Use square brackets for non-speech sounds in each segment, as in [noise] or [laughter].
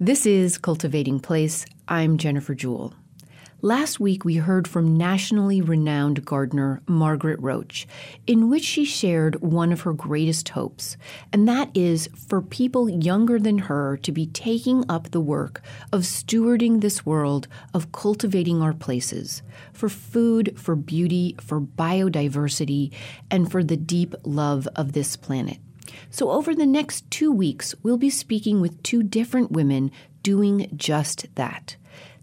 This is Cultivating Place. I'm Jennifer Jewell. Last week, we heard from nationally renowned gardener Margaret Roach, in which she shared one of her greatest hopes, and that is for people younger than her to be taking up the work of stewarding this world, of cultivating our places, for food, for beauty, for biodiversity, and for the deep love of this planet. So, over the next two weeks, we'll be speaking with two different women doing just that.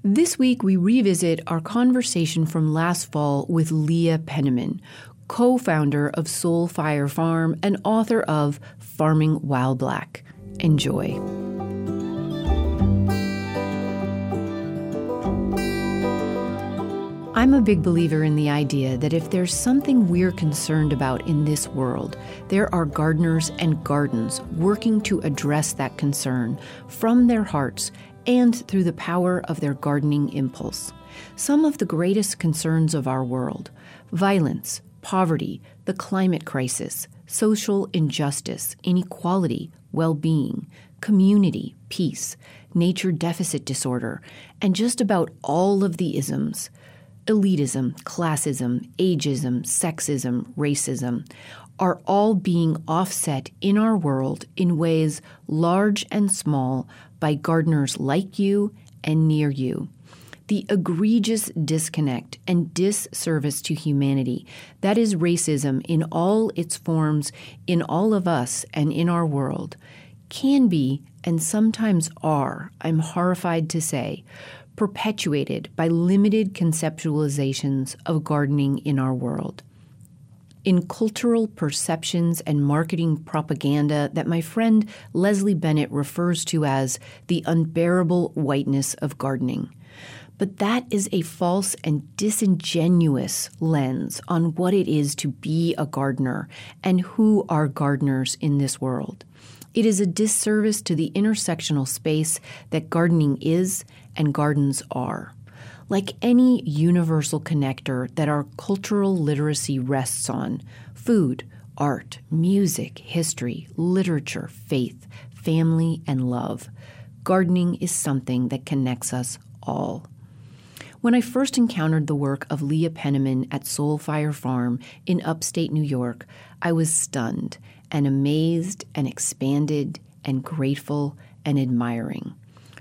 This week, we revisit our conversation from last fall with Leah Penniman, co founder of Soul Fire Farm and author of Farming While Black. Enjoy. I'm a big believer in the idea that if there's something we're concerned about in this world, there are gardeners and gardens working to address that concern from their hearts and through the power of their gardening impulse. Some of the greatest concerns of our world violence, poverty, the climate crisis, social injustice, inequality, well being, community, peace, nature deficit disorder, and just about all of the isms elitism, classism, ageism, sexism, racism are all being offset in our world in ways large and small by gardeners like you and near you. The egregious disconnect and disservice to humanity that is racism in all its forms, in all of us and in our world, can be, and sometimes are, I'm horrified to say, perpetuated by limited conceptualizations of gardening in our world in cultural perceptions and marketing propaganda that my friend Leslie Bennett refers to as the unbearable whiteness of gardening. But that is a false and disingenuous lens on what it is to be a gardener and who are gardeners in this world. It is a disservice to the intersectional space that gardening is and gardens are like any universal connector that our cultural literacy rests on food, art, music, history, literature, faith, family, and love. Gardening is something that connects us all. When I first encountered the work of Leah Penniman at Soul Fire Farm in upstate New York, I was stunned and amazed and expanded and grateful and admiring.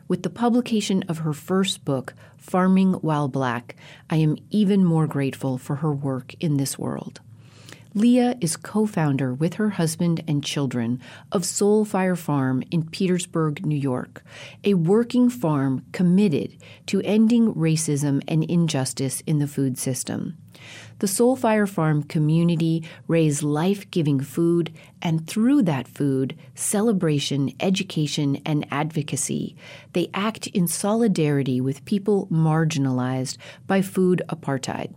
With the publication of her first book, Farming While Black, I am even more grateful for her work in this world. Leah is co founder with her husband and children of Soul Fire Farm in Petersburg, New York, a working farm committed to ending racism and injustice in the food system. The Soul Fire Farm community raise life giving food, and through that food, celebration, education, and advocacy, they act in solidarity with people marginalized by food apartheid.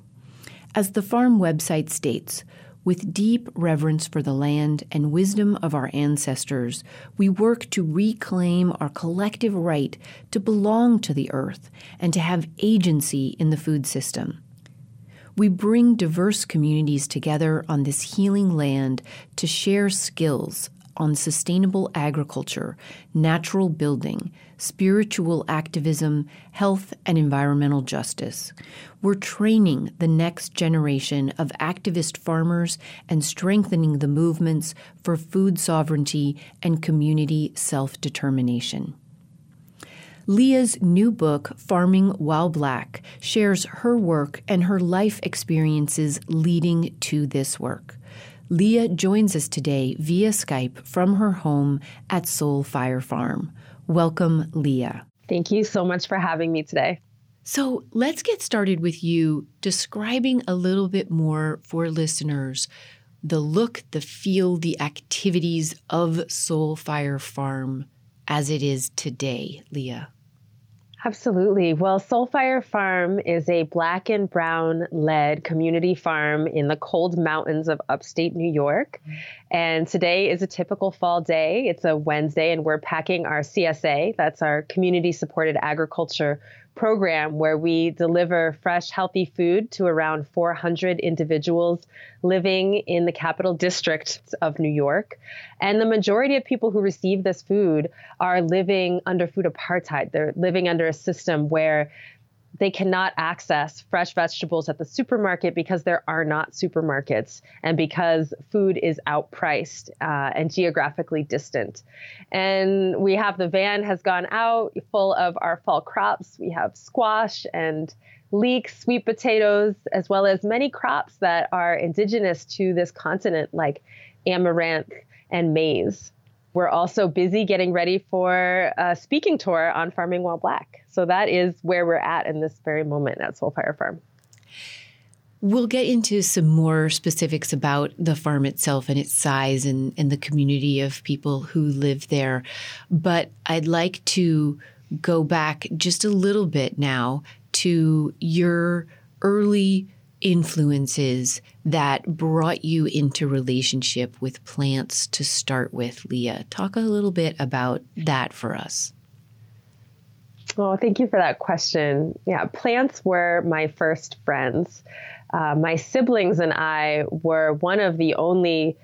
As the farm website states, with deep reverence for the land and wisdom of our ancestors, we work to reclaim our collective right to belong to the earth and to have agency in the food system. We bring diverse communities together on this healing land to share skills, on sustainable agriculture, natural building, spiritual activism, health, and environmental justice. We're training the next generation of activist farmers and strengthening the movements for food sovereignty and community self determination. Leah's new book, Farming While Black, shares her work and her life experiences leading to this work. Leah joins us today via Skype from her home at Soul Fire Farm. Welcome, Leah. Thank you so much for having me today. So let's get started with you describing a little bit more for listeners the look, the feel, the activities of Soul Fire Farm as it is today, Leah. Absolutely. Well, Soulfire Farm is a black and brown led community farm in the cold mountains of upstate New York. And today is a typical fall day. It's a Wednesday, and we're packing our CSA, that's our community supported agriculture program where we deliver fresh, healthy food to around 400 individuals living in the capital district of New York. And the majority of people who receive this food are living under food apartheid. They're living under a system where they cannot access fresh vegetables at the supermarket because there are not supermarkets and because food is outpriced uh, and geographically distant. And we have the van has gone out full of our fall crops. We have squash and leeks, sweet potatoes, as well as many crops that are indigenous to this continent, like amaranth and maize. We're also busy getting ready for a speaking tour on Farming While Black. So that is where we're at in this very moment at Soulfire Farm. We'll get into some more specifics about the farm itself and its size and, and the community of people who live there. But I'd like to go back just a little bit now to your early influences that brought you into relationship with plants to start with, Leah. Talk a little bit about that for us. Well, thank you for that question. Yeah, plants were my first friends. Uh, my siblings and I were one of the only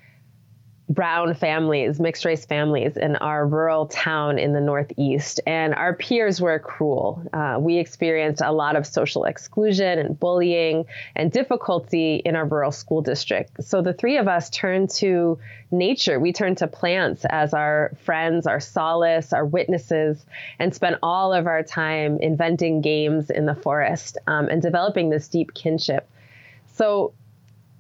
brown families, mixed race families in our rural town in the Northeast. And our peers were cruel. Uh, we experienced a lot of social exclusion and bullying and difficulty in our rural school district. So the three of us turned to nature. We turned to plants as our friends, our solace, our witnesses, and spent all of our time inventing games in the forest um, and developing this deep kinship. So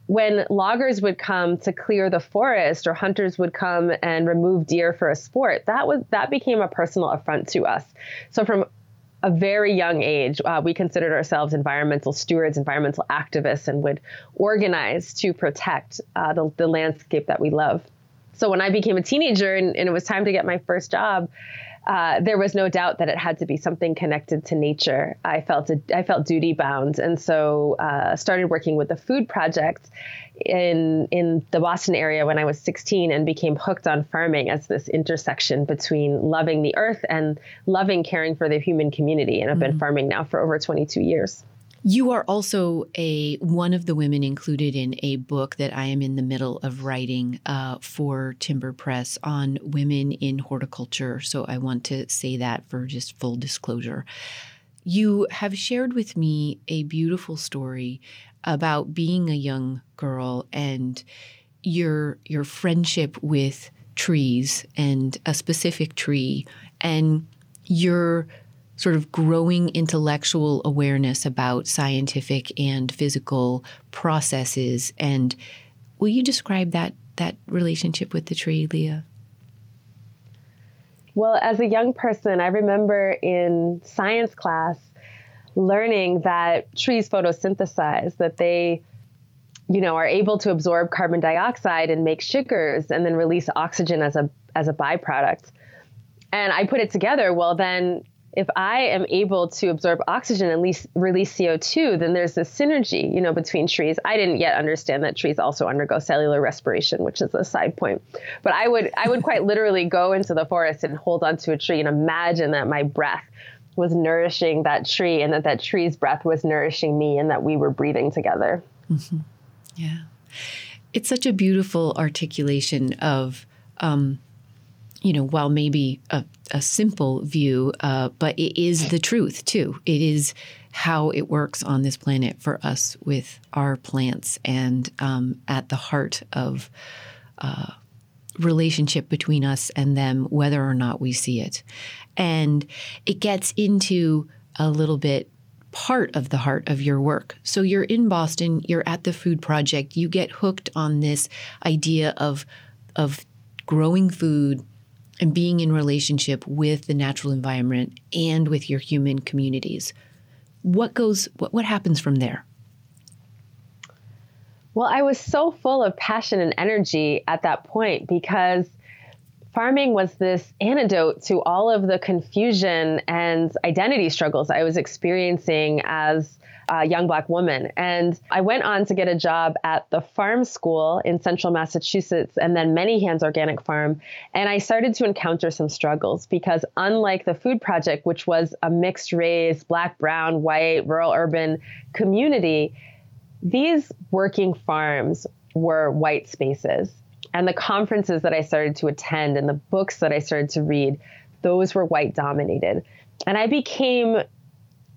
when loggers would come to clear the forest or hunters would come and remove deer for a sport, that was that became a personal affront to us. So from a very young age, uh, we considered ourselves environmental stewards, environmental activists, and would organize to protect uh, the, the landscape that we love. So when I became a teenager and, and it was time to get my first job, uh, there was no doubt that it had to be something connected to nature. I felt a, I felt duty bound, and so uh, started working with the Food Project in in the Boston area when I was 16, and became hooked on farming as this intersection between loving the earth and loving caring for the human community. And I've mm-hmm. been farming now for over 22 years. You are also a one of the women included in a book that I am in the middle of writing uh, for Timber Press on women in horticulture. So I want to say that for just full disclosure. You have shared with me a beautiful story about being a young girl and your your friendship with trees and a specific tree and your sort of growing intellectual awareness about scientific and physical processes. And will you describe that that relationship with the tree, Leah? Well, as a young person, I remember in science class learning that trees photosynthesize, that they you know are able to absorb carbon dioxide and make sugars and then release oxygen as a as a byproduct. And I put it together, well then if I am able to absorb oxygen and release, release CO2, then there's this synergy, you know, between trees. I didn't yet understand that trees also undergo cellular respiration, which is a side point. But I would, I would quite [laughs] literally go into the forest and hold onto a tree and imagine that my breath was nourishing that tree and that that tree's breath was nourishing me and that we were breathing together. Mm-hmm. Yeah. It's such a beautiful articulation of, um, you know, while maybe a, a simple view, uh, but it is the truth too. It is how it works on this planet for us with our plants and um, at the heart of uh, relationship between us and them, whether or not we see it. And it gets into a little bit part of the heart of your work. So you're in Boston, you're at the food project, you get hooked on this idea of of growing food and being in relationship with the natural environment and with your human communities. What goes what, what happens from there? Well, I was so full of passion and energy at that point because farming was this antidote to all of the confusion and identity struggles I was experiencing as young black woman. And I went on to get a job at the farm school in central Massachusetts and then Many Hands Organic Farm. And I started to encounter some struggles because, unlike the Food Project, which was a mixed race, black, brown, white, rural, urban community, these working farms were white spaces. And the conferences that I started to attend and the books that I started to read, those were white dominated. And I became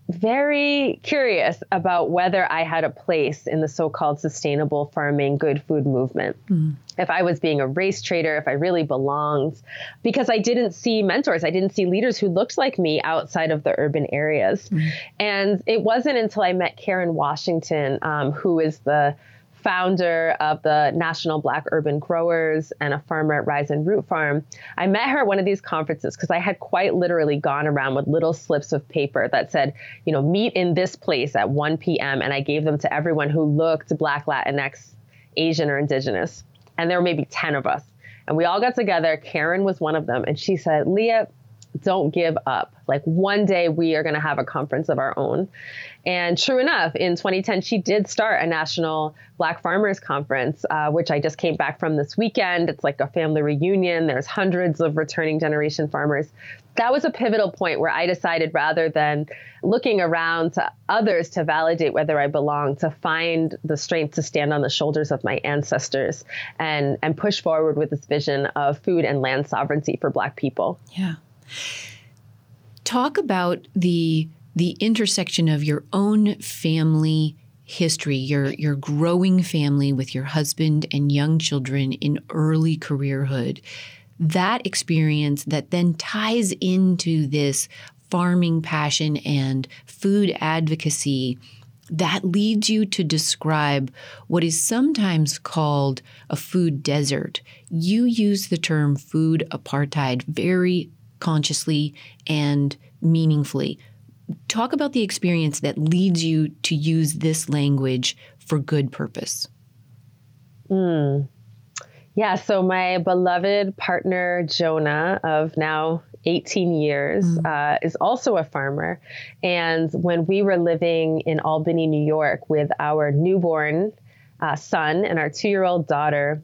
very curious about whether I had a place in the so called sustainable farming good food movement. Mm. If I was being a race traitor, if I really belonged, because I didn't see mentors, I didn't see leaders who looked like me outside of the urban areas. Mm. And it wasn't until I met Karen Washington, um, who is the founder of the National Black Urban Growers and a farmer at Rise and Root Farm. I met her at one of these conferences because I had quite literally gone around with little slips of paper that said, you know, meet in this place at 1 p.m. And I gave them to everyone who looked Black, Latinx, Asian, or Indigenous. And there were maybe 10 of us. And we all got together. Karen was one of them. And she said, Leah, don't give up. Like one day we are going to have a conference of our own. And true enough, in 2010, she did start a national Black Farmers Conference, uh, which I just came back from this weekend. It's like a family reunion. There's hundreds of returning generation farmers. That was a pivotal point where I decided rather than looking around to others to validate whether I belong, to find the strength to stand on the shoulders of my ancestors and, and push forward with this vision of food and land sovereignty for Black people. Yeah. Talk about the the intersection of your own family history, your your growing family with your husband and young children in early careerhood. That experience that then ties into this farming passion and food advocacy that leads you to describe what is sometimes called a food desert. You use the term food apartheid very consciously and meaningfully. Talk about the experience that leads you to use this language for good purpose. Mm. Yeah, so my beloved partner, Jonah, of now 18 years, mm. uh, is also a farmer. And when we were living in Albany, New York, with our newborn uh, son and our two year old daughter,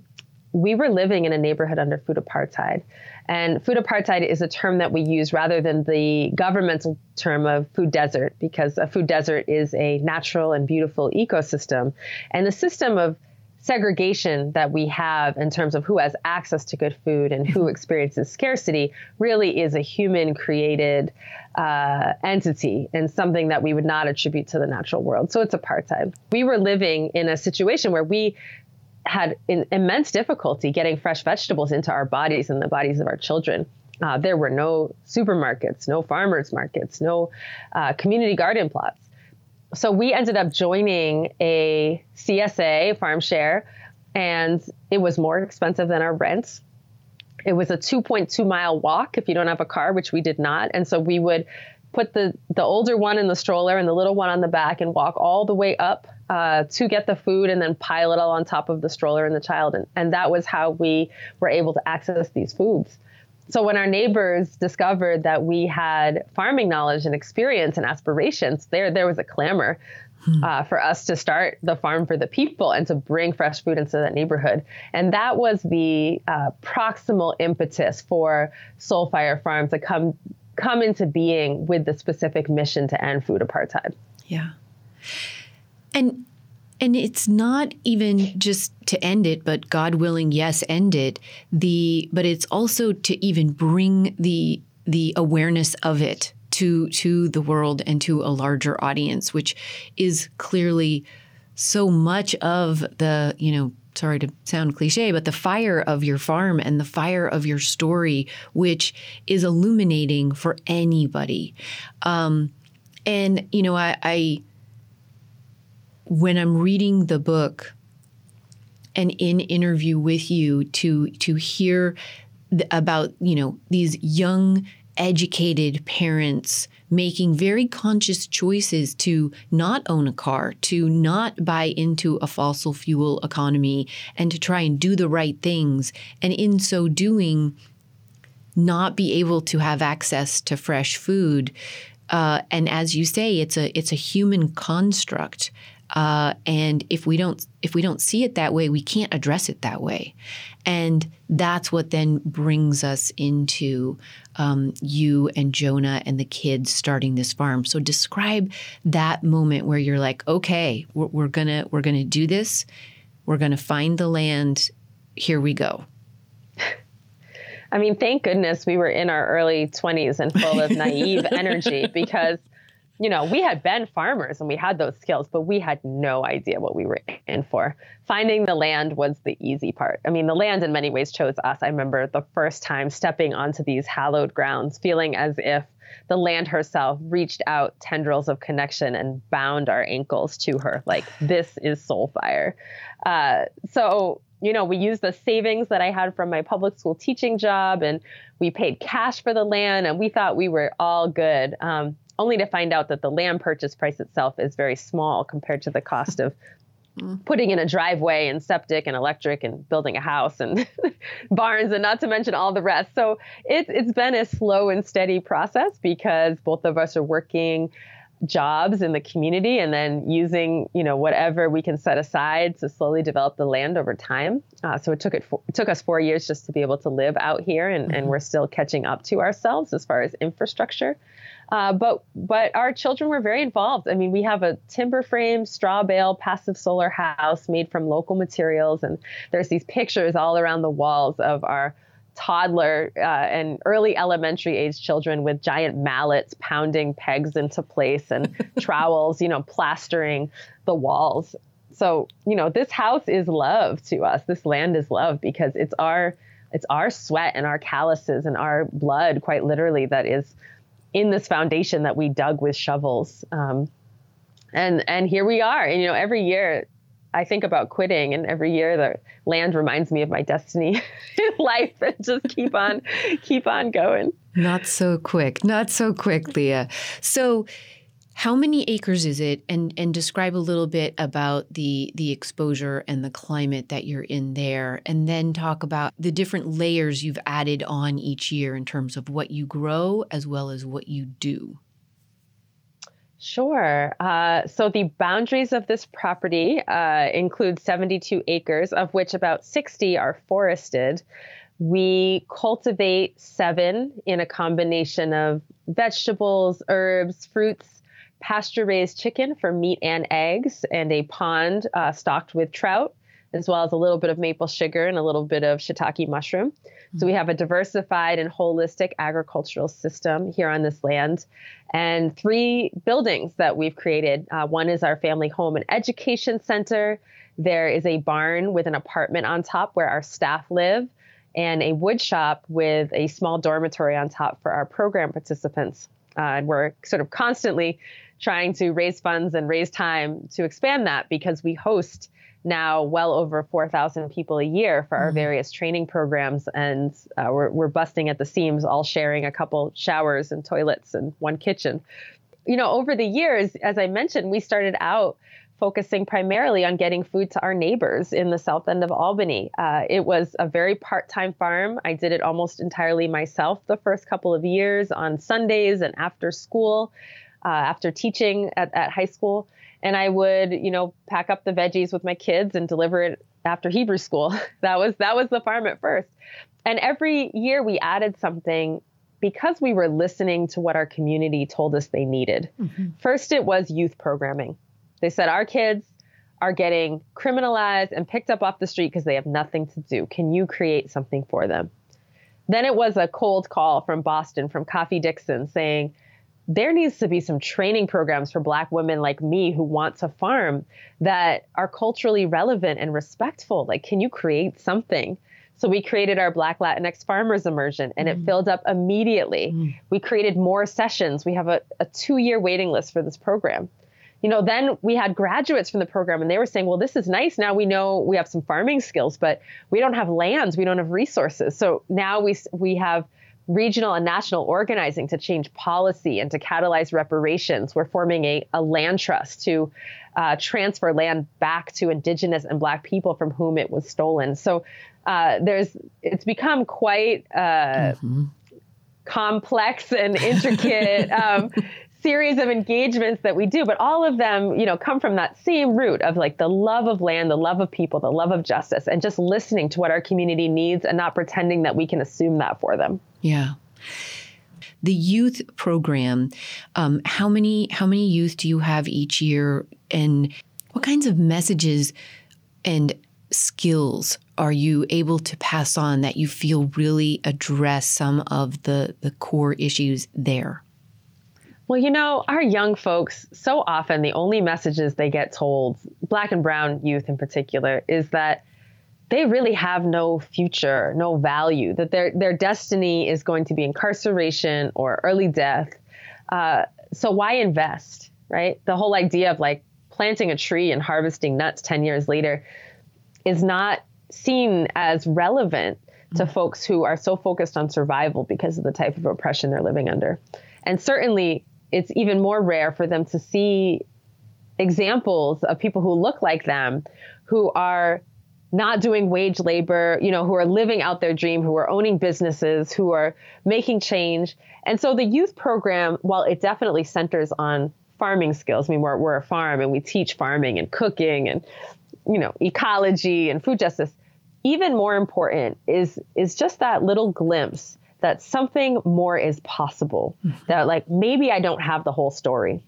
we were living in a neighborhood under food apartheid. And food apartheid is a term that we use rather than the governmental term of food desert, because a food desert is a natural and beautiful ecosystem. And the system of segregation that we have in terms of who has access to good food and who experiences scarcity really is a human created uh, entity and something that we would not attribute to the natural world. So it's apartheid. We were living in a situation where we had immense difficulty getting fresh vegetables into our bodies and the bodies of our children. Uh, there were no supermarkets, no farmers markets, no uh, community garden plots. So we ended up joining a CSA farm share, and it was more expensive than our rent. It was a 2.2 mile walk if you don't have a car, which we did not. And so we would put the the older one in the stroller and the little one on the back and walk all the way up uh, to get the food and then pile it all on top of the stroller and the child and, and that was how we were able to access these foods so when our neighbors discovered that we had farming knowledge and experience and aspirations there there was a clamor hmm. uh, for us to start the farm for the people and to bring fresh food into that neighborhood. And that was the uh, proximal impetus for Soulfire Farm to come come into being with the specific mission to end food apartheid. Yeah. And and it's not even just to end it, but God willing, yes, end it. The but it's also to even bring the the awareness of it to to the world and to a larger audience, which is clearly so much of the you know sorry to sound cliche, but the fire of your farm and the fire of your story, which is illuminating for anybody. Um, and, you know, I, I, when I'm reading the book and in interview with you to, to hear th- about, you know, these young, educated parents making very conscious choices to not own a car, to not buy into a fossil fuel economy, and to try and do the right things. And in so doing, not be able to have access to fresh food. Uh, and as you say, it's a it's a human construct. Uh, and if we don't if we don't see it that way, we can't address it that way. And that's what then brings us into um, you and Jonah and the kids starting this farm. So describe that moment where you're like, okay, we're, we're gonna we're gonna do this. We're gonna find the land. Here we go. [laughs] I mean, thank goodness we were in our early 20s and full of naive [laughs] energy because you know, we had been farmers and we had those skills, but we had no idea what we were in for. Finding the land was the easy part. I mean, the land in many ways chose us. I remember the first time stepping onto these hallowed grounds, feeling as if the land herself reached out tendrils of connection and bound our ankles to her. Like, [sighs] this is Soulfire. Uh, so, you know, we used the savings that I had from my public school teaching job and we paid cash for the land and we thought we were all good. Um, only to find out that the land purchase price itself is very small compared to the cost of mm. putting in a driveway and septic and electric and building a house and [laughs] barns and not to mention all the rest. So it's it's been a slow and steady process because both of us are working jobs in the community and then using you know whatever we can set aside to slowly develop the land over time uh, so it took it, it, took us four years just to be able to live out here and, mm-hmm. and we're still catching up to ourselves as far as infrastructure uh, but but our children were very involved. I mean, we have a timber frame, straw bale, passive solar house made from local materials, and there's these pictures all around the walls of our toddler uh, and early elementary age children with giant mallets pounding pegs into place and [laughs] trowels, you know, plastering the walls. So, you know, this house is love to us. This land is love because it's our it's our sweat and our calluses and our blood, quite literally, that is in this foundation that we dug with shovels. Um, and and here we are. And you know, every year I think about quitting, and every year the land reminds me of my destiny [laughs] in life, and just keep on, [laughs] keep on going. Not so quick, not so quick, Leah. So how many acres is it? And and describe a little bit about the the exposure and the climate that you're in there, and then talk about the different layers you've added on each year in terms of what you grow as well as what you do. Sure. Uh, so the boundaries of this property uh, include 72 acres, of which about 60 are forested. We cultivate seven in a combination of vegetables, herbs, fruits, pasture raised chicken for meat and eggs, and a pond uh, stocked with trout, as well as a little bit of maple sugar and a little bit of shiitake mushroom. Mm-hmm. So we have a diversified and holistic agricultural system here on this land, and three buildings that we've created. Uh, one is our family home and education center. There is a barn with an apartment on top where our staff live and a wood shop with a small dormitory on top for our program participants. Uh, and we're sort of constantly trying to raise funds and raise time to expand that because we host now well over 4,000 people a year for our mm-hmm. various training programs. And uh, we're, we're busting at the seams, all sharing a couple showers and toilets and one kitchen. You know, over the years, as I mentioned, we started out focusing primarily on getting food to our neighbors in the south end of Albany. Uh, it was a very part time farm. I did it almost entirely myself the first couple of years on Sundays and after school uh, after teaching at, at high school. And I would, you know, pack up the veggies with my kids and deliver it after Hebrew school. [laughs] that was that was the farm at first. And every year we added something because we were listening to what our community told us they needed. Mm-hmm. First, it was youth programming. They said our kids are getting criminalized and picked up off the street because they have nothing to do. Can you create something for them? Then it was a cold call from Boston, from Kafi Dixon, saying, there needs to be some training programs for black women like me who want to farm that are culturally relevant and respectful. Like can you create something? So we created our black latinx farmers immersion and mm. it filled up immediately. Mm. we created more sessions. We have a, a two-year waiting list for this program. You know then we had graduates from the program and they were saying well this is nice. Now we know we have some farming skills but we don't have lands. We don't have resources. So now we we have regional and national organizing to change policy and to catalyze reparations. We're forming a, a land trust to uh, transfer land back to indigenous and black people from whom it was stolen. So uh, there's it's become quite uh, mm-hmm. complex and intricate [laughs] um, series of engagements that we do, but all of them, you know, come from that same root of like the love of land, the love of people, the love of justice, and just listening to what our community needs and not pretending that we can assume that for them. Yeah. The youth program, um, how many how many youth do you have each year, and what kinds of messages and skills are you able to pass on that you feel really address some of the the core issues there? Well, you know, our young folks, so often the only messages they get told, black and brown youth in particular, is that they really have no future, no value, that their, their destiny is going to be incarceration or early death. Uh, so why invest, right? The whole idea of like planting a tree and harvesting nuts 10 years later is not seen as relevant to mm-hmm. folks who are so focused on survival because of the type of oppression they're living under. And certainly it's even more rare for them to see examples of people who look like them who are not doing wage labor, you know, who are living out their dream, who are owning businesses, who are making change. And so the youth program, while it definitely centers on farming skills, I mean, we're, we're a farm and we teach farming and cooking and, you know, ecology and food justice. Even more important is, is just that little glimpse that something more is possible. Mm-hmm. That like maybe I don't have the whole story.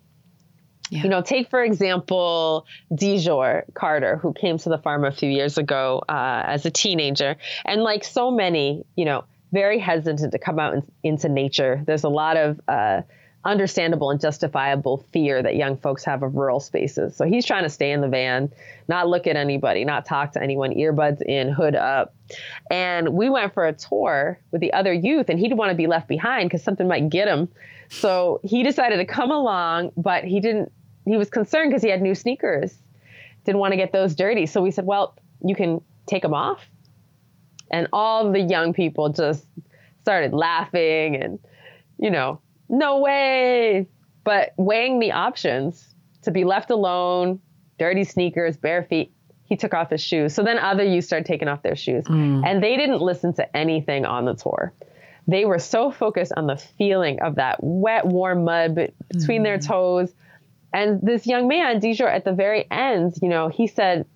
Yeah. You know, take for example Dijor Carter, who came to the farm a few years ago uh, as a teenager, and like so many, you know, very hesitant to come out in, into nature. There's a lot of uh, understandable and justifiable fear that young folks have of rural spaces. So he's trying to stay in the van, not look at anybody, not talk to anyone, earbuds in, hood up. And we went for a tour with the other youth, and he didn't want to be left behind because something might get him. So he decided to come along, but he didn't, he was concerned because he had new sneakers, didn't want to get those dirty. So we said, well, you can take them off. And all the young people just started laughing and, you know, no way. But weighing the options to be left alone, dirty sneakers, bare feet, he took off his shoes. So then other youth started taking off their shoes. Mm. And they didn't listen to anything on the tour. They were so focused on the feeling of that wet, warm mud between mm. their toes. And this young man, Dijor, at the very end, you know, he said,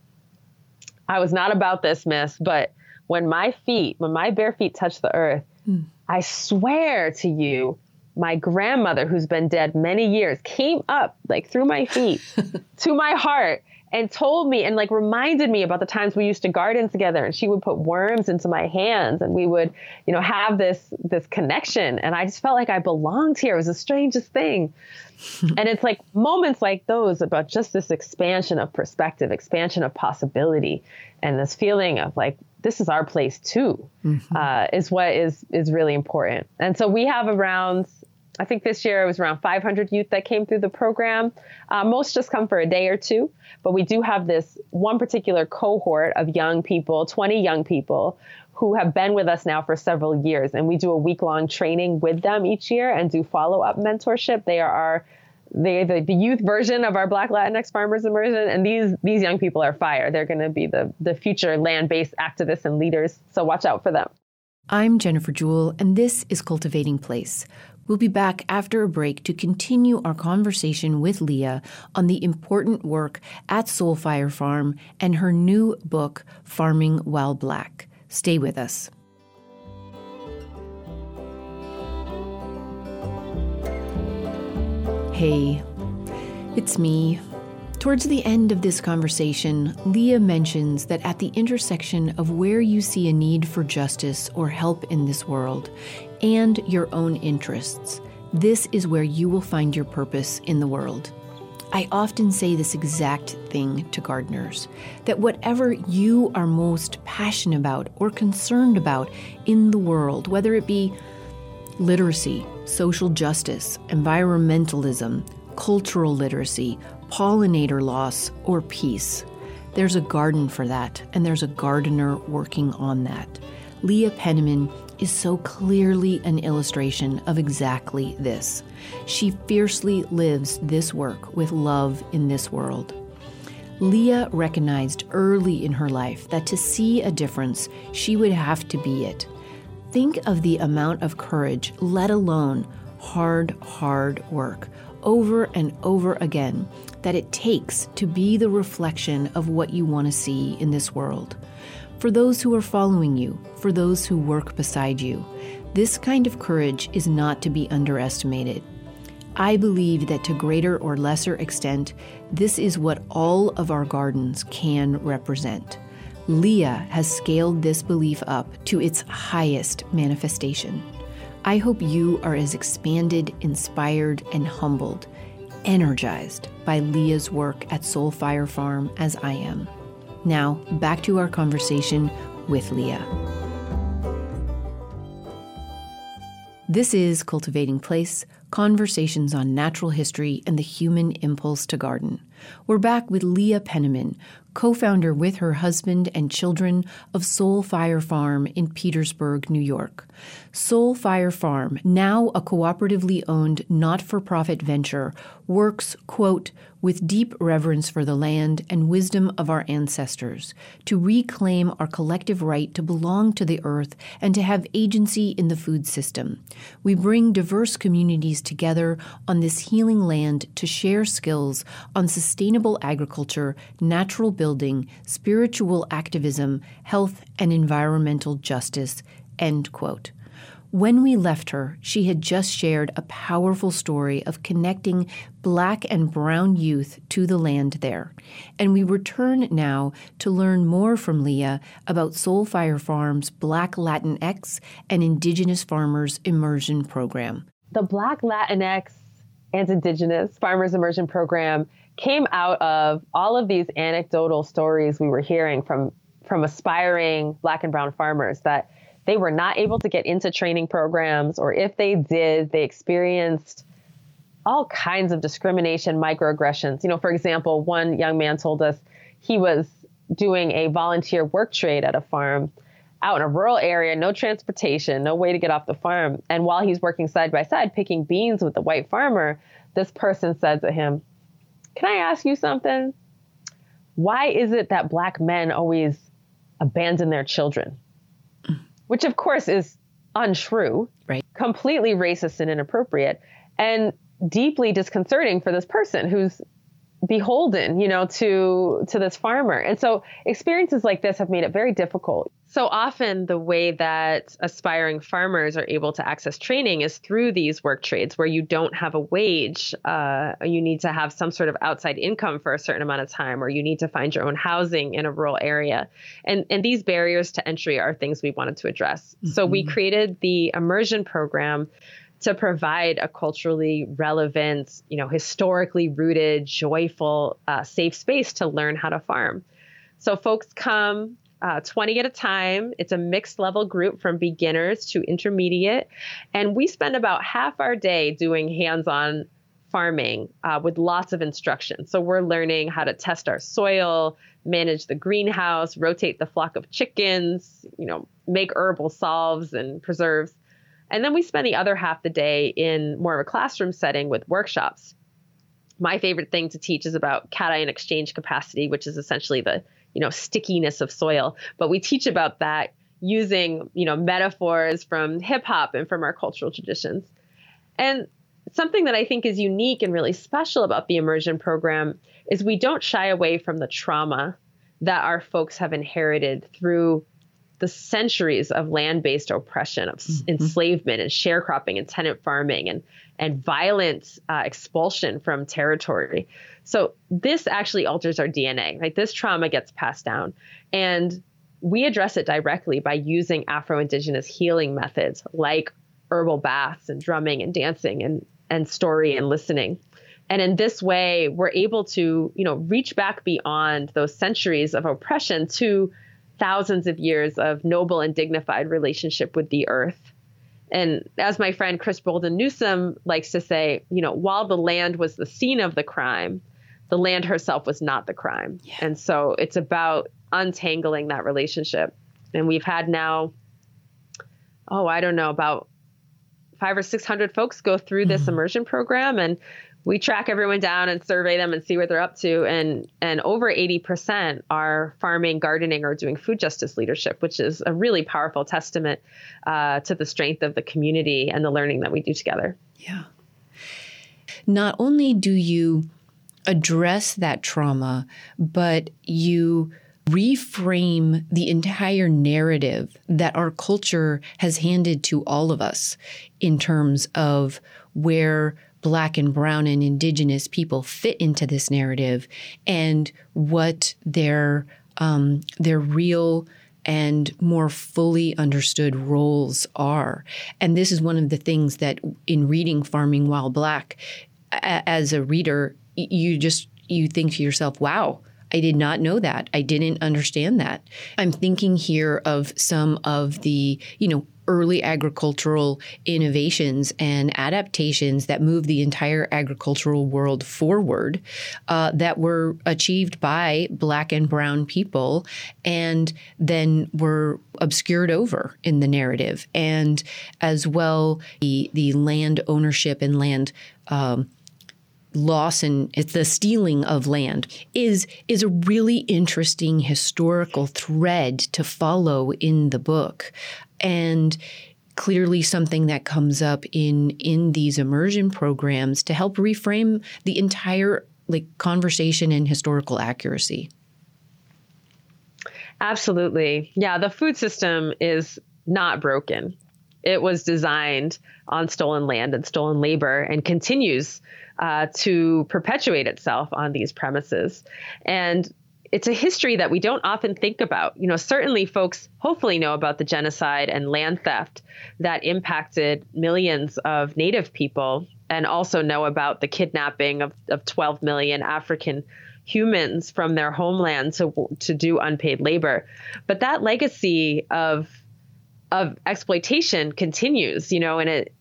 I was not about this, miss, but when my feet, when my bare feet touched the earth, mm. I swear to you, my grandmother, who's been dead many years, came up like through my feet [laughs] to my heart and told me and like reminded me about the times we used to garden together. And she would put worms into my hands and we would you know have this this connection. And i just felt like i belonged here. It was the strangest thing. [laughs] And it's like moments like those about just this expansion of perspective expansion of possibility and this feeling of like this is our place too mm-hmm. uh, is what is is really important. And so we have around I think this year it was around 500 youth that came through the program. Uh, most just come for a day or two, but we do have this one particular cohort of young people, 20 young people, who have been with us now for several years. And we do a week long training with them each year and do follow up mentorship. They are our they the, the youth version of our Black Latinx farmers immersion, and these these young people are fire. They're going to be the the future land based activists and leaders. So watch out for them. I'm Jennifer Jewell, and this is Cultivating Place. We'll be back after a break to continue our conversation with Leah on the important work at Soulfire Farm and her new book, Farming While Black. Stay with us. Hey, it's me, Towards the end of this conversation, Leah mentions that at the intersection of where you see a need for justice or help in this world and your own interests, this is where you will find your purpose in the world. I often say this exact thing to gardeners that whatever you are most passionate about or concerned about in the world, whether it be literacy, social justice, environmentalism, cultural literacy, pollinator loss, or peace. There's a garden for that, and there's a gardener working on that. Leah Penniman is so clearly an illustration of exactly this. She fiercely lives this work with love in this world. Leah recognized early in her life that to see a difference, she would have to be it. Think of the amount of courage, let alone hard, hard work, over and over again, that it takes to be the reflection of what you want to see in this world. For those who are following you, for those who work beside you, this kind of courage is not to be underestimated. I believe that to greater or lesser extent, this is what all of our gardens can represent. Leah has scaled this belief up to its highest manifestation. I hope you are as expanded, inspired, and humbled, energized by Leah's work at Soulfire Farm as I am. Now, back to our conversation with Leah. This is Cultivating Place Conversations on Natural History and the Human Impulse to Garden. We're back with Leah Penniman, co founder with her husband and children of Soul Fire Farm in Petersburg, New York. Soul Fire Farm, now a cooperatively owned not for profit venture, works, quote, with deep reverence for the land and wisdom of our ancestors, to reclaim our collective right to belong to the earth and to have agency in the food system. We bring diverse communities together on this healing land to share skills on sustainable agriculture, natural building, spiritual activism, health, and environmental justice. End quote. When we left her, she had just shared a powerful story of connecting black and brown youth to the land there. And we return now to learn more from Leah about Soulfire Farm's Black Latinx and Indigenous Farmers Immersion Program. The Black Latinx and Indigenous Farmers Immersion Program came out of all of these anecdotal stories we were hearing from from aspiring black and brown farmers that they were not able to get into training programs, or if they did, they experienced all kinds of discrimination, microaggressions. You know, for example, one young man told us he was doing a volunteer work trade at a farm out in a rural area, no transportation, no way to get off the farm. And while he's working side by side picking beans with the white farmer, this person said to him, Can I ask you something? Why is it that black men always abandon their children? Which of course is untrue, right? Completely racist and inappropriate, and deeply disconcerting for this person who's beholden, you know, to to this farmer. And so experiences like this have made it very difficult so often, the way that aspiring farmers are able to access training is through these work trades where you don't have a wage. Uh, you need to have some sort of outside income for a certain amount of time, or you need to find your own housing in a rural area. And, and these barriers to entry are things we wanted to address. Mm-hmm. So we created the immersion program to provide a culturally relevant, you know, historically rooted, joyful, uh, safe space to learn how to farm. So folks come uh, 20 at a time. It's a mixed level group from beginners to intermediate. And we spend about half our day doing hands on farming uh, with lots of instruction. So we're learning how to test our soil, manage the greenhouse, rotate the flock of chickens, you know, make herbal salves and preserves. And then we spend the other half the day in more of a classroom setting with workshops. My favorite thing to teach is about cation exchange capacity, which is essentially the you know, stickiness of soil. But we teach about that using, you know, metaphors from hip hop and from our cultural traditions. And something that I think is unique and really special about the immersion program is we don't shy away from the trauma that our folks have inherited through the centuries of land-based oppression, of mm-hmm. enslavement and sharecropping and tenant farming and and violent uh, expulsion from territory. So this actually alters our DNA, right? This trauma gets passed down. And we address it directly by using Afro Indigenous healing methods like herbal baths and drumming and dancing and, and story and listening. And in this way, we're able to, you know, reach back beyond those centuries of oppression to thousands of years of noble and dignified relationship with the earth. And as my friend Chris Bolden Newsome likes to say, you know, while the land was the scene of the crime, the land herself was not the crime. Yeah. And so it's about untangling that relationship. And we've had now, oh, I don't know, about five or 600 folks go through this mm-hmm. immersion program and we track everyone down and survey them and see what they're up to. And and over 80% are farming gardening or doing food justice leadership which is a really powerful testament uh, to the strength of the community and the learning that we do together. Yeah. Not only do you address that trauma but you reframe the entire narrative that our culture has handed to all of us in terms of where black and brown and indigenous people fit into this narrative and what their um, their real and more fully understood roles are. And this is one of the things that in reading Farming While Black, a- as a reader, you just you think to yourself, wow, I did not know that. I didn't understand that. I'm thinking here of some of the, you know, early agricultural innovations and adaptations that moved the entire agricultural world forward uh, that were achieved by black and brown people and then were obscured over in the narrative and as well the the land ownership and land um, loss and it's the stealing of land is is a really interesting historical thread to follow in the book. And clearly something that comes up in in these immersion programs to help reframe the entire like conversation and historical accuracy. Absolutely. Yeah the food system is not broken it was designed on stolen land and stolen labor and continues uh, to perpetuate itself on these premises. And it's a history that we don't often think about. You know, certainly folks hopefully know about the genocide and land theft that impacted millions of Native people and also know about the kidnapping of, of 12 million African humans from their homeland to, to do unpaid labor. But that legacy of of exploitation continues, you know, and it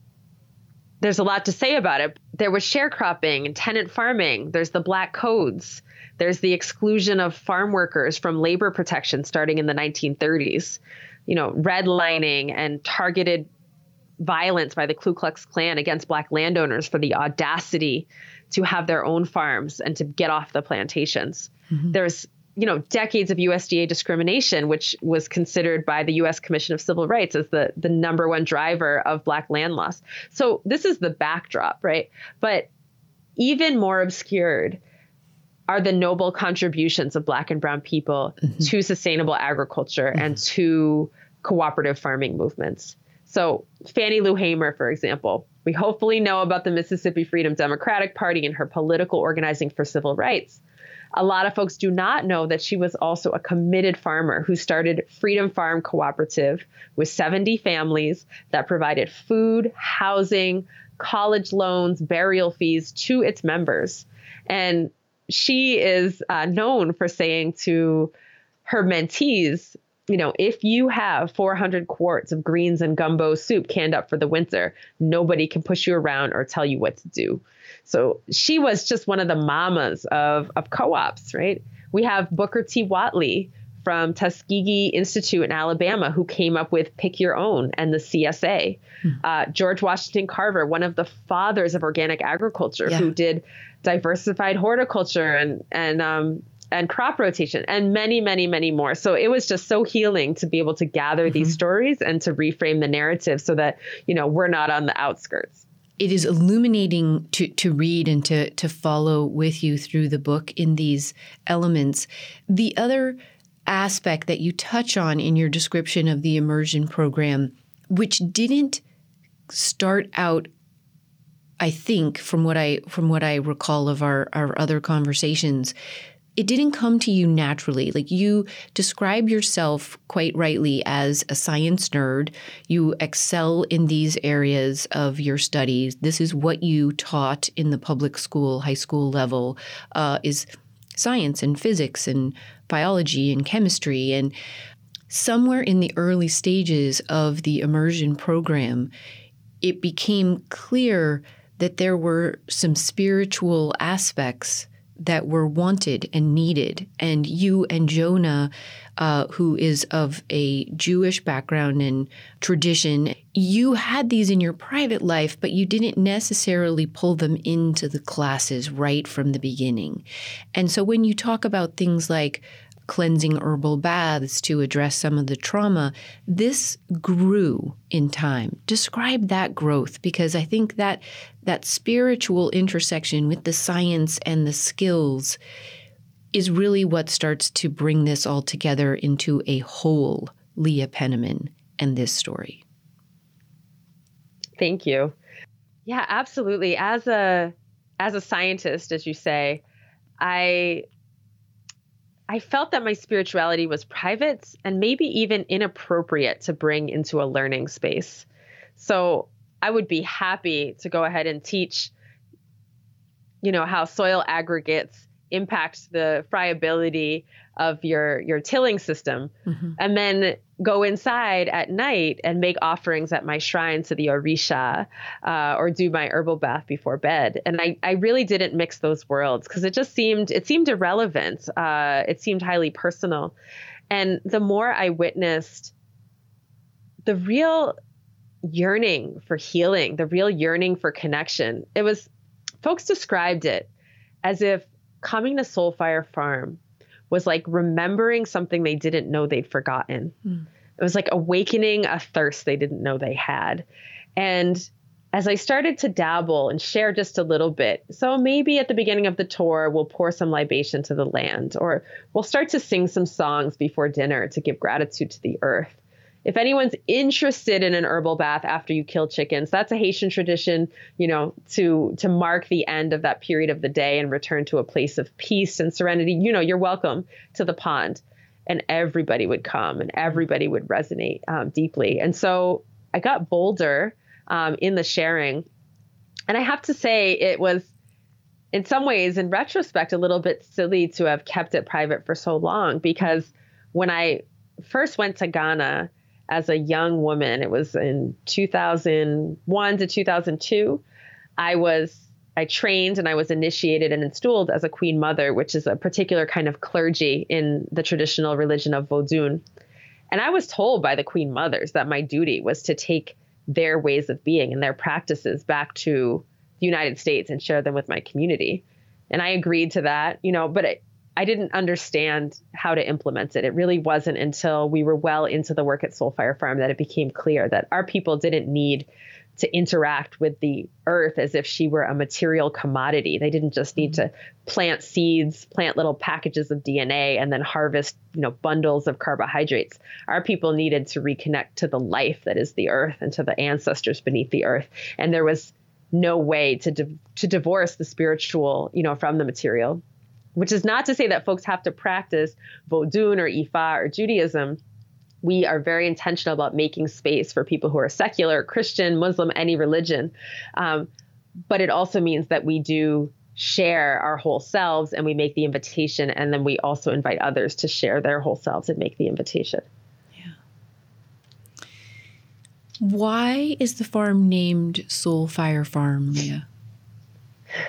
there's a lot to say about it. There was sharecropping and tenant farming. There's the black codes. There's the exclusion of farm workers from labor protection starting in the 1930s. You know, redlining and targeted violence by the Ku Klux Klan against black landowners for the audacity to have their own farms and to get off the plantations. Mm-hmm. There's you know decades of USDA discrimination, which was considered by the U.S. Commission of Civil Rights as the the number one driver of black land loss. So this is the backdrop, right? But even more obscured are the noble contributions of black and brown people mm-hmm. to sustainable agriculture mm-hmm. and to cooperative farming movements. So Fannie Lou Hamer, for example, we hopefully know about the Mississippi Freedom Democratic Party and her political organizing for civil rights. A lot of folks do not know that she was also a committed farmer who started Freedom Farm Cooperative with 70 families that provided food, housing, college loans, burial fees to its members. And she is uh, known for saying to her mentees, you know, if you have 400 quarts of greens and gumbo soup canned up for the winter, nobody can push you around or tell you what to do. So she was just one of the mamas of, of co ops, right? We have Booker T. Whatley from Tuskegee Institute in Alabama who came up with Pick Your Own and the CSA. Hmm. Uh, George Washington Carver, one of the fathers of organic agriculture, yeah. who did diversified horticulture and and um, and crop rotation and many many many more so it was just so healing to be able to gather mm-hmm. these stories and to reframe the narrative so that you know we're not on the outskirts it is illuminating to, to read and to, to follow with you through the book in these elements. The other aspect that you touch on in your description of the immersion program, which didn't start out I think from what I from what I recall of our, our other conversations, it didn't come to you naturally. Like you describe yourself quite rightly as a science nerd. You excel in these areas of your studies. This is what you taught in the public school, high school level, uh, is science and physics and biology and chemistry. And somewhere in the early stages of the immersion program, it became clear that there were some spiritual aspects that were wanted and needed. And you and Jonah, uh, who is of a Jewish background and tradition, you had these in your private life, but you didn't necessarily pull them into the classes right from the beginning. And so when you talk about things like cleansing herbal baths to address some of the trauma, this grew in time. Describe that growth because I think that that spiritual intersection with the science and the skills is really what starts to bring this all together into a whole Leah Penniman and this story. Thank you. Yeah, absolutely. As a as a scientist, as you say, I I felt that my spirituality was private and maybe even inappropriate to bring into a learning space. So I would be happy to go ahead and teach, you know, how soil aggregates impact the friability of your your tilling system mm-hmm. and then go inside at night and make offerings at my shrine to the orisha uh, or do my herbal bath before bed. And i, I really didn't mix those worlds because it just seemed it seemed irrelevant. Uh, it seemed highly personal. And the more i witnessed the real yearning for healing the real yearning for connection it was folks described it as if coming to Soulfire Farm was like remembering something they didn't know they'd forgotten. Mm. It was like awakening a thirst they didn't know they had. And as I started to dabble and share just a little bit, so maybe at the beginning of the tour, we'll pour some libation to the land, or we'll start to sing some songs before dinner to give gratitude to the earth if anyone's interested in an herbal bath after you kill chickens, that's a Haitian tradition, you know, to to mark the end of that period of the day and return to a place of peace and serenity. You know, you're welcome to the pond, and everybody would come and everybody would resonate um, deeply. And so I got bolder um, in the sharing, and I have to say it was. In some ways, in retrospect, a little bit silly to have kept it private for so long because when I first went to Ghana, as a young woman. It was in 2001 to 2002. I was I trained and I was initiated and installed as a queen mother, which is a particular kind of clergy in the traditional religion of Vodun. And I was told by the queen mothers that my duty was to take their ways of being and their practices back to the United States and share them with my community. And I agreed to that, you know, but it, I didn't understand how to implement it. It really wasn't until we were well into the work at Soulfire Farm that it became clear that our people didn't need to interact with the earth as if she were a material commodity. They didn't just need to plant seeds, plant little packages of DNA, and then harvest, you know, bundles of carbohydrates. Our people needed to reconnect to the life that is the earth and to the ancestors beneath the earth. And there was no way to di- to divorce the spiritual, you know, from the material which is not to say that folks have to practice Vodun or Ifa or Judaism. We are very intentional about making space for people who are secular, Christian, Muslim, any religion. Um, but it also means that we do share our whole selves and we make the invitation, and then we also invite others to share their whole selves and make the invitation. Yeah. Why is the farm named Soul Fire Farm, Leah?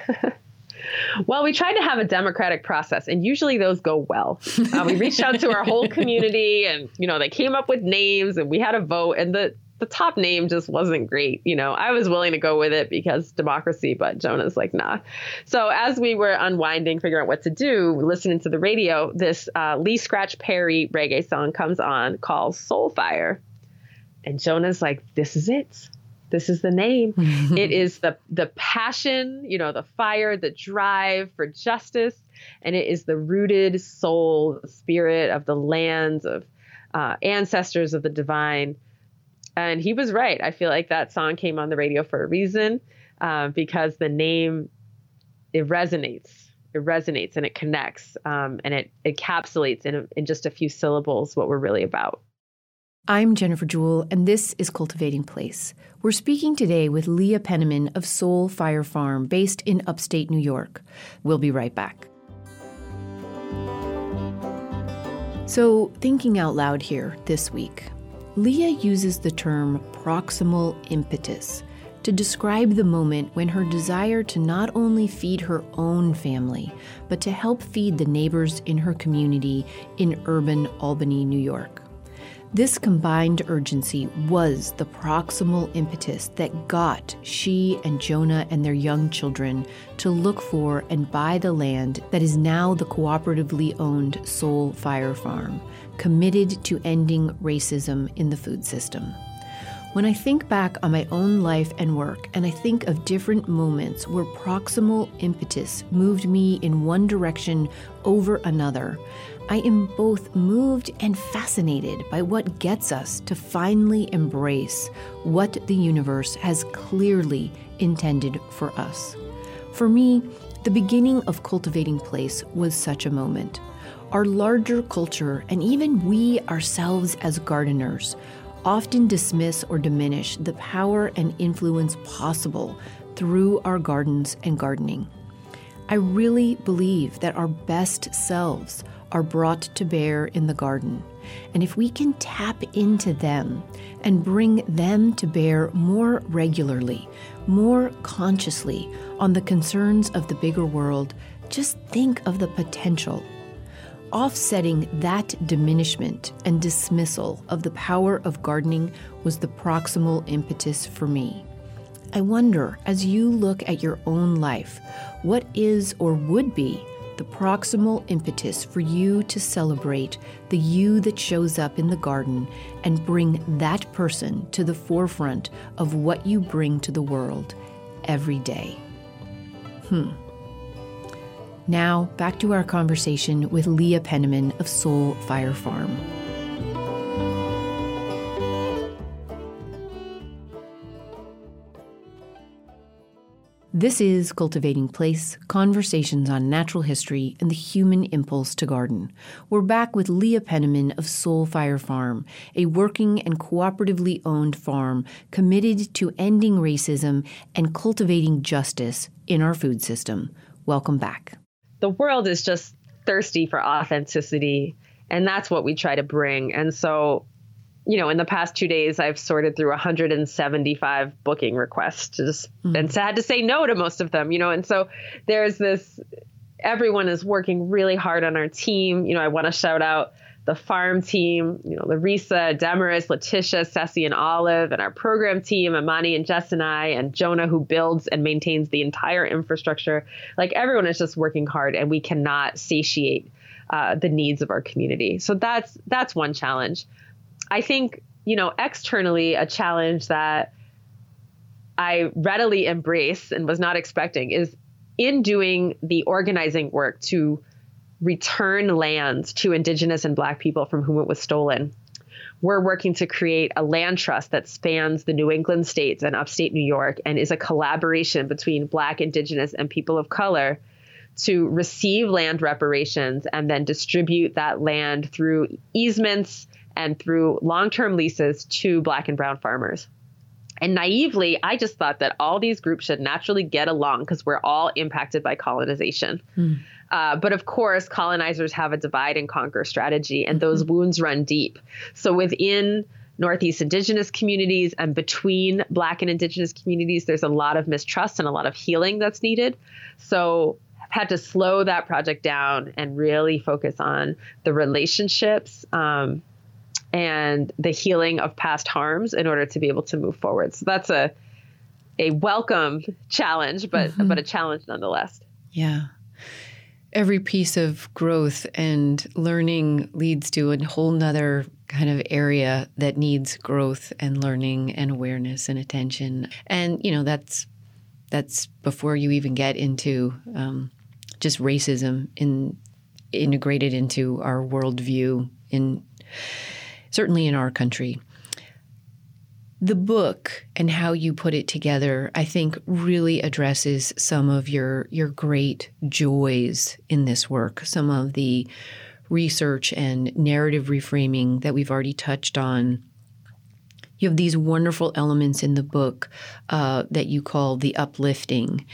[laughs] Well, we tried to have a democratic process, and usually those go well. Uh, we reached out to our whole [laughs] community, and you know they came up with names, and we had a vote, and the the top name just wasn't great. You know, I was willing to go with it because democracy, but Jonah's like, nah. So as we were unwinding, figuring out what to do, listening to the radio, this uh, Lee Scratch Perry reggae song comes on called Soulfire. And Jonah's like, this is it this is the name. [laughs] it is the the passion, you know, the fire, the drive for justice, and it is the rooted soul, spirit of the lands of uh, ancestors of the divine. And he was right. I feel like that song came on the radio for a reason, uh, because the name it resonates. It resonates and it connects um, and it encapsulates in, in just a few syllables what we're really about. I'm Jennifer Jewell, and this is Cultivating Place. We're speaking today with Leah Penniman of Soul Fire Farm, based in upstate New York. We'll be right back. So, thinking out loud here this week, Leah uses the term proximal impetus to describe the moment when her desire to not only feed her own family, but to help feed the neighbors in her community in urban Albany, New York. This combined urgency was the proximal impetus that got she and Jonah and their young children to look for and buy the land that is now the cooperatively owned Soul Fire Farm, committed to ending racism in the food system. When I think back on my own life and work, and I think of different moments where proximal impetus moved me in one direction over another, I am both moved and fascinated by what gets us to finally embrace what the universe has clearly intended for us. For me, the beginning of Cultivating Place was such a moment. Our larger culture, and even we ourselves as gardeners, often dismiss or diminish the power and influence possible through our gardens and gardening. I really believe that our best selves are brought to bear in the garden. And if we can tap into them and bring them to bear more regularly, more consciously on the concerns of the bigger world, just think of the potential. Offsetting that diminishment and dismissal of the power of gardening was the proximal impetus for me. I wonder, as you look at your own life, what is or would be the proximal impetus for you to celebrate the you that shows up in the garden and bring that person to the forefront of what you bring to the world every day. Hmm. Now, back to our conversation with Leah Penniman of Soul Fire Farm. This is Cultivating Place Conversations on Natural History and the Human Impulse to Garden. We're back with Leah Penniman of Soul Fire Farm, a working and cooperatively owned farm committed to ending racism and cultivating justice in our food system. Welcome back. The world is just thirsty for authenticity, and that's what we try to bring. And so you know, in the past two days, I've sorted through 175 booking requests just, mm-hmm. and had to say no to most of them, you know, and so there's this, everyone is working really hard on our team. You know, I want to shout out the farm team, you know, Larissa, Demaris, Letitia, Ceci, and Olive, and our program team, Amani and Jess and I, and Jonah, who builds and maintains the entire infrastructure. Like everyone is just working hard, and we cannot satiate uh, the needs of our community. So that's that's one challenge. I think, you know, externally, a challenge that I readily embrace and was not expecting is in doing the organizing work to return lands to Indigenous and Black people from whom it was stolen. We're working to create a land trust that spans the New England states and upstate New York and is a collaboration between Black, Indigenous, and people of color to receive land reparations and then distribute that land through easements and through long term leases to black and brown farmers. And naively, I just thought that all these groups should naturally get along because we're all impacted by colonization. Mm. Uh, but of course, colonizers have a divide and conquer strategy, and those mm-hmm. wounds run deep. So within Northeast Indigenous communities and between Black and Indigenous communities, there's a lot of mistrust and a lot of healing that's needed. So I've had to slow that project down and really focus on the relationships um, and the healing of past harms in order to be able to move forward. So that's a a welcome challenge, but mm-hmm. but a challenge nonetheless. Yeah. Every piece of growth and learning leads to a whole nother kind of area that needs growth and learning and awareness and attention. And you know that's that's before you even get into um, just racism in integrated into our worldview in certainly in our country. The book and how you put it together, I think, really addresses some of your your great joys in this work, some of the research and narrative reframing that we've already touched on. You have these wonderful elements in the book uh, that you call the uplifting,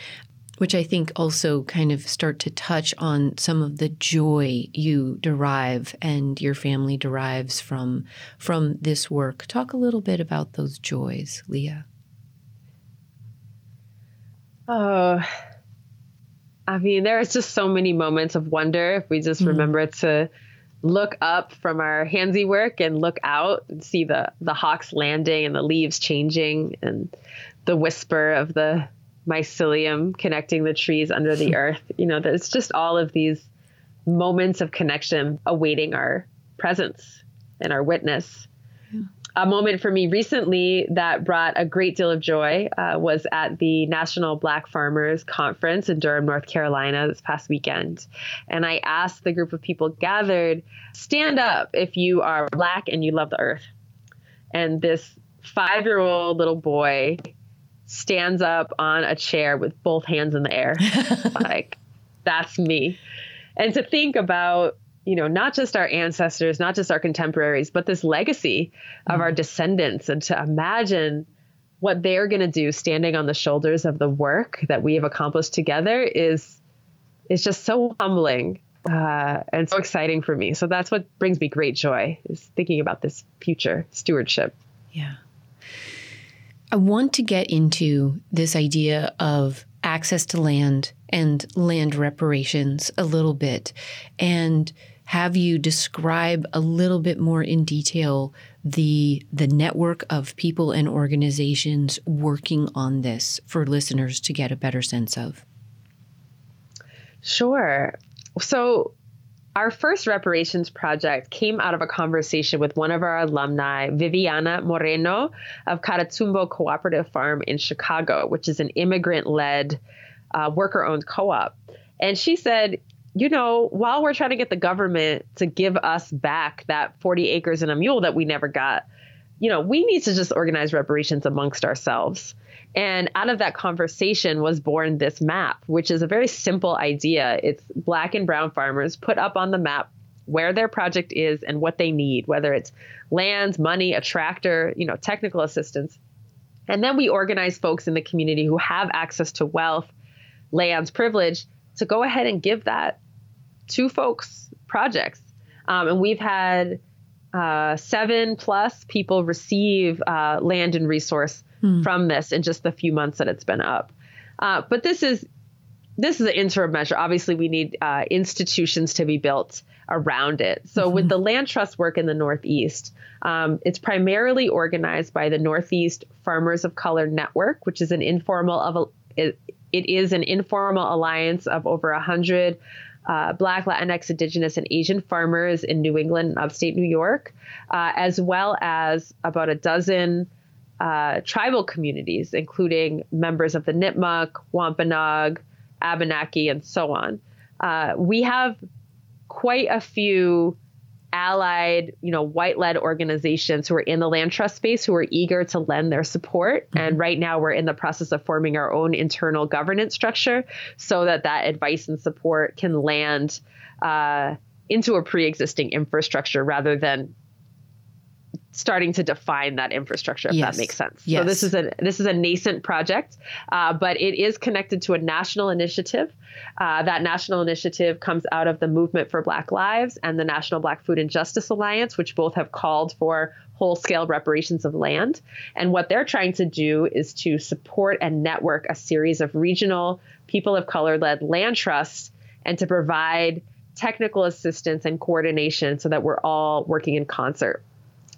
which I think also kind of start to touch on some of the joy you derive and your family derives from from this work. Talk a little bit about those joys, Leah. Oh, I mean, there's just so many moments of wonder if we just mm. remember to look up from our handsy work and look out and see the the hawks landing and the leaves changing and the whisper of the mycelium connecting the trees under the [laughs] earth. You know, there's just all of these moments of connection awaiting our presence and our witness a moment for me recently that brought a great deal of joy uh, was at the National Black Farmers Conference in Durham, North Carolina this past weekend. And I asked the group of people gathered, stand up if you are Black and you love the earth. And this five year old little boy stands up on a chair with both hands in the air. [laughs] like, that's me. And to think about you know, not just our ancestors, not just our contemporaries, but this legacy of our mm-hmm. descendants and to imagine what they're going to do standing on the shoulders of the work that we have accomplished together is is just so humbling uh, and so exciting for me. So that's what brings me great joy is thinking about this future stewardship. Yeah. I want to get into this idea of access to land and land reparations a little bit and have you describe a little bit more in detail the the network of people and organizations working on this for listeners to get a better sense of? Sure. So our first reparations project came out of a conversation with one of our alumni, Viviana Moreno of Catatumbo Cooperative Farm in Chicago, which is an immigrant led uh, worker owned co op. And she said, you know, while we're trying to get the government to give us back that 40 acres and a mule that we never got, you know, we need to just organize reparations amongst ourselves. And out of that conversation was born this map, which is a very simple idea. It's black and brown farmers put up on the map where their project is and what they need, whether it's land, money, a tractor, you know, technical assistance. And then we organize folks in the community who have access to wealth, lands, privilege to go ahead and give that to folks projects. Um, and we've had uh, seven plus people receive uh, land and resource hmm. from this in just the few months that it's been up. Uh, but this is this is an interim measure. Obviously, we need uh, institutions to be built around it. So, mm-hmm. with the land trust work in the Northeast, um, it's primarily organized by the Northeast Farmers of Color Network, which is an informal of a, it, it is an informal alliance of over a hundred uh, Black, Latinx, Indigenous, and Asian farmers in New England and upstate New York, uh, as well as about a dozen uh, tribal communities, including members of the Nipmuc, Wampanoag, Abenaki, and so on. Uh, we have quite a few allied, you know, white-led organizations who are in the land trust space who are eager to lend their support. Mm-hmm. And right now we're in the process of forming our own internal governance structure so that that advice and support can land uh, into a pre-existing infrastructure rather than starting to define that infrastructure if yes. that makes sense yes. so this is a this is a nascent project uh, but it is connected to a national initiative uh, that national initiative comes out of the movement for black lives and the national black food and justice alliance which both have called for whole scale reparations of land and what they're trying to do is to support and network a series of regional people of color led land trusts and to provide technical assistance and coordination so that we're all working in concert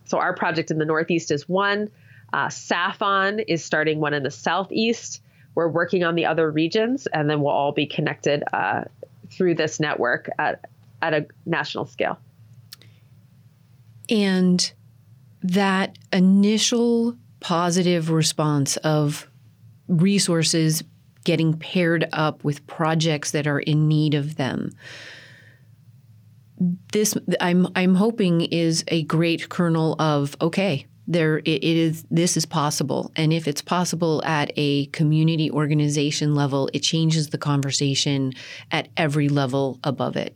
so our project in the Northeast is one. Uh, SAAFON is starting one in the Southeast. We're working on the other regions, and then we'll all be connected uh, through this network at, at a national scale. And that initial positive response of resources getting paired up with projects that are in need of them this I'm I'm hoping is a great kernel of okay there it is this is possible. And if it's possible at a community organization level it changes the conversation at every level above it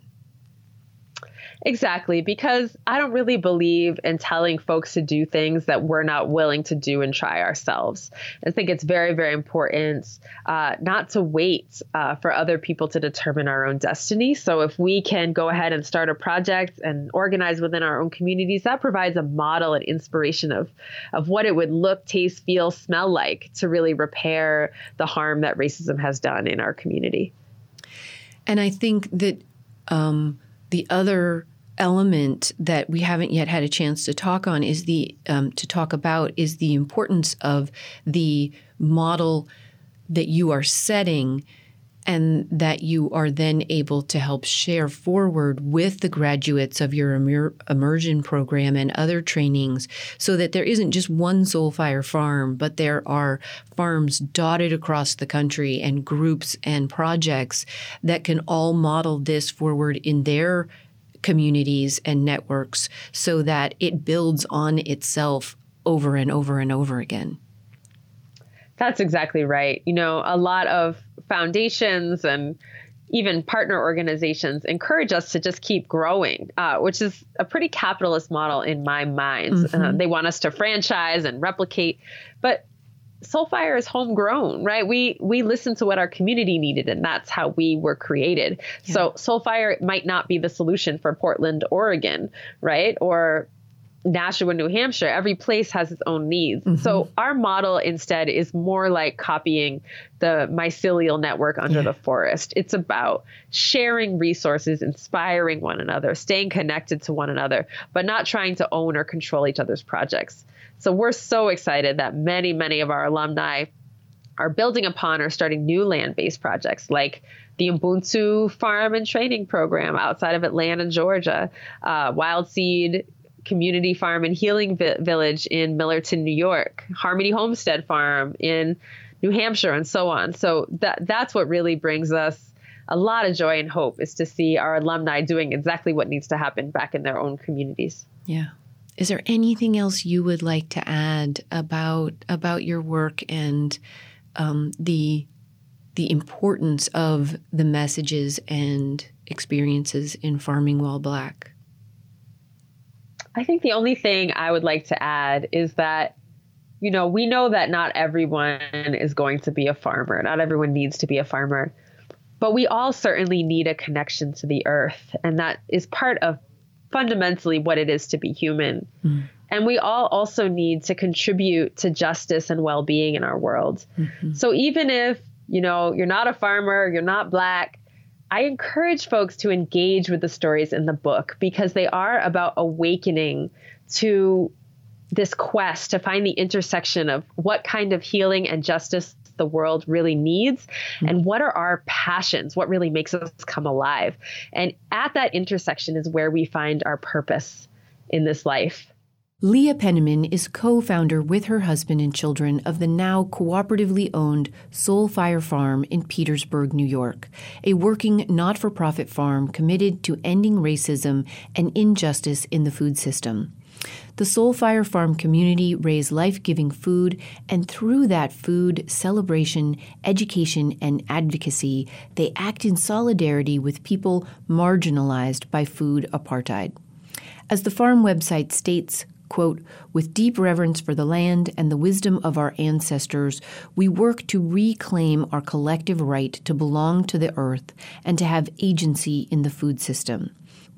Exactly, because I don't really believe in telling folks to do things that we're not willing to do and try ourselves. I think it's very, very important uh, not to wait uh, for other people to determine our own destiny. So if we can go ahead and start a project and organize within our own communities, that provides a model and inspiration of, of what it would look, taste, feel, smell like to really repair the harm that racism has done in our community. And I think that um, the other element that we haven't yet had a chance to talk on is the um, to talk about is the importance of the model that you are setting and that you are then able to help share forward with the graduates of your immer- immersion program and other trainings so that there isn't just one Soulfire farm, but there are farms dotted across the country and groups and projects that can all model this forward in their communities and networks so that it builds on itself over and over and over again. That's exactly right. You know, a lot of foundations and even partner organizations encourage us to just keep growing, uh, which is a pretty capitalist model in my mind. Mm-hmm. Uh, they want us to franchise and replicate, but Soulfire is homegrown, right? We we listen to what our community needed, and that's how we were created. Yeah. So Soulfire might not be the solution for Portland, Oregon, right? Or Nashua, New Hampshire, every place has its own needs. Mm-hmm. So our model instead is more like copying the mycelial network under yeah. the forest. It's about sharing resources, inspiring one another, staying connected to one another, but not trying to own or control each other's projects. So we're so excited that many, many of our alumni are building upon or starting new land-based projects like the Ubuntu Farm and Training Program outside of Atlanta, Georgia, uh, Wild Seed Community Farm and Healing Vi- Village in Millerton, New York, Harmony Homestead Farm in New Hampshire, and so on. So that that's what really brings us a lot of joy and hope is to see our alumni doing exactly what needs to happen back in their own communities. Yeah. Is there anything else you would like to add about about your work and um, the the importance of the messages and experiences in farming while black? I think the only thing I would like to add is that, you know, we know that not everyone is going to be a farmer. Not everyone needs to be a farmer. But we all certainly need a connection to the earth. And that is part of fundamentally what it is to be human. Mm. And we all also need to contribute to justice and well being in our world. Mm-hmm. So even if, you know, you're not a farmer, you're not black, I encourage folks to engage with the stories in the book because they are about awakening to this quest to find the intersection of what kind of healing and justice the world really needs mm-hmm. and what are our passions, what really makes us come alive. And at that intersection is where we find our purpose in this life. Leah Penniman is co founder with her husband and children of the now cooperatively owned Soulfire Farm in Petersburg, New York, a working not for profit farm committed to ending racism and injustice in the food system. The Soulfire Farm community raise life giving food, and through that food, celebration, education, and advocacy, they act in solidarity with people marginalized by food apartheid. As the farm website states, quote, with deep reverence for the land and the wisdom of our ancestors, we work to reclaim our collective right to belong to the earth and to have agency in the food system.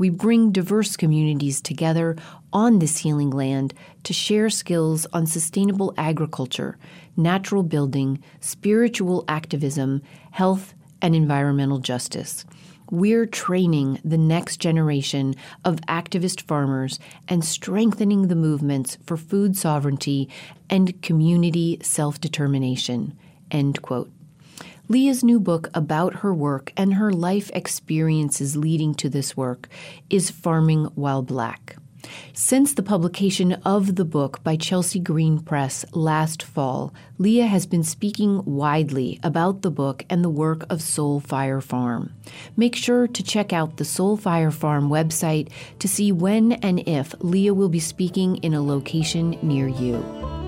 We bring diverse communities together on this healing land to share skills on sustainable agriculture, natural building, spiritual activism, health, and environmental justice we're training the next generation of activist farmers and strengthening the movements for food sovereignty and community self determination. End quote. Leah's new book about her work and her life experiences leading to this work is Farming While Black. Since the publication of the book by Chelsea Green Press last fall, Leah has been speaking widely about the book and the work of Soulfire Farm. Make sure to check out the Soulfire Farm website to see when and if Leah will be speaking in a location near you.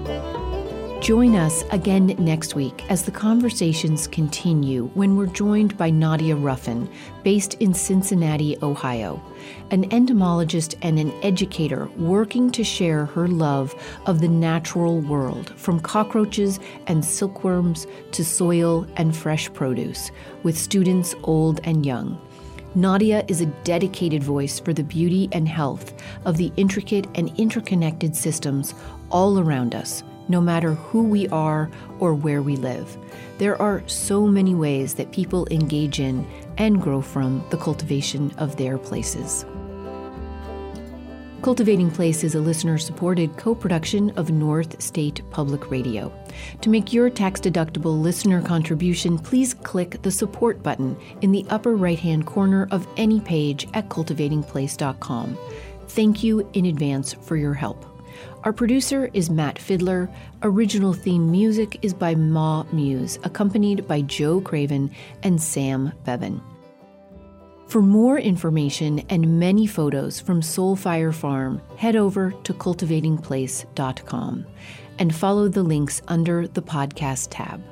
Join us again next week as the conversations continue when we're joined by Nadia Ruffin, based in Cincinnati, Ohio, an entomologist and an educator working to share her love of the natural world, from cockroaches and silkworms to soil and fresh produce, with students old and young. Nadia is a dedicated voice for the beauty and health of the intricate and interconnected systems all around us no matter who we are or where we live. There are so many ways that people engage in and grow from the cultivation of their places. Cultivating Place is a listener supported co production of North State Public Radio. To make your tax deductible listener contribution, please click the support button in the upper right hand corner of any page at cultivatingplace.com. Thank you in advance for your help. Our producer is Matt Fiddler. Original theme music is by Ma Muse, accompanied by Joe Craven and Sam Bevan. For more information and many photos from Soulfire Farm, head over to cultivatingplace.com and follow the links under the podcast tab.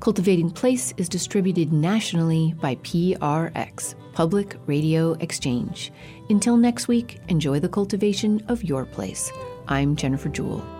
Cultivating Place is distributed nationally by PRX, Public Radio Exchange. Until next week, enjoy the cultivation of your place. I'm Jennifer Jewell.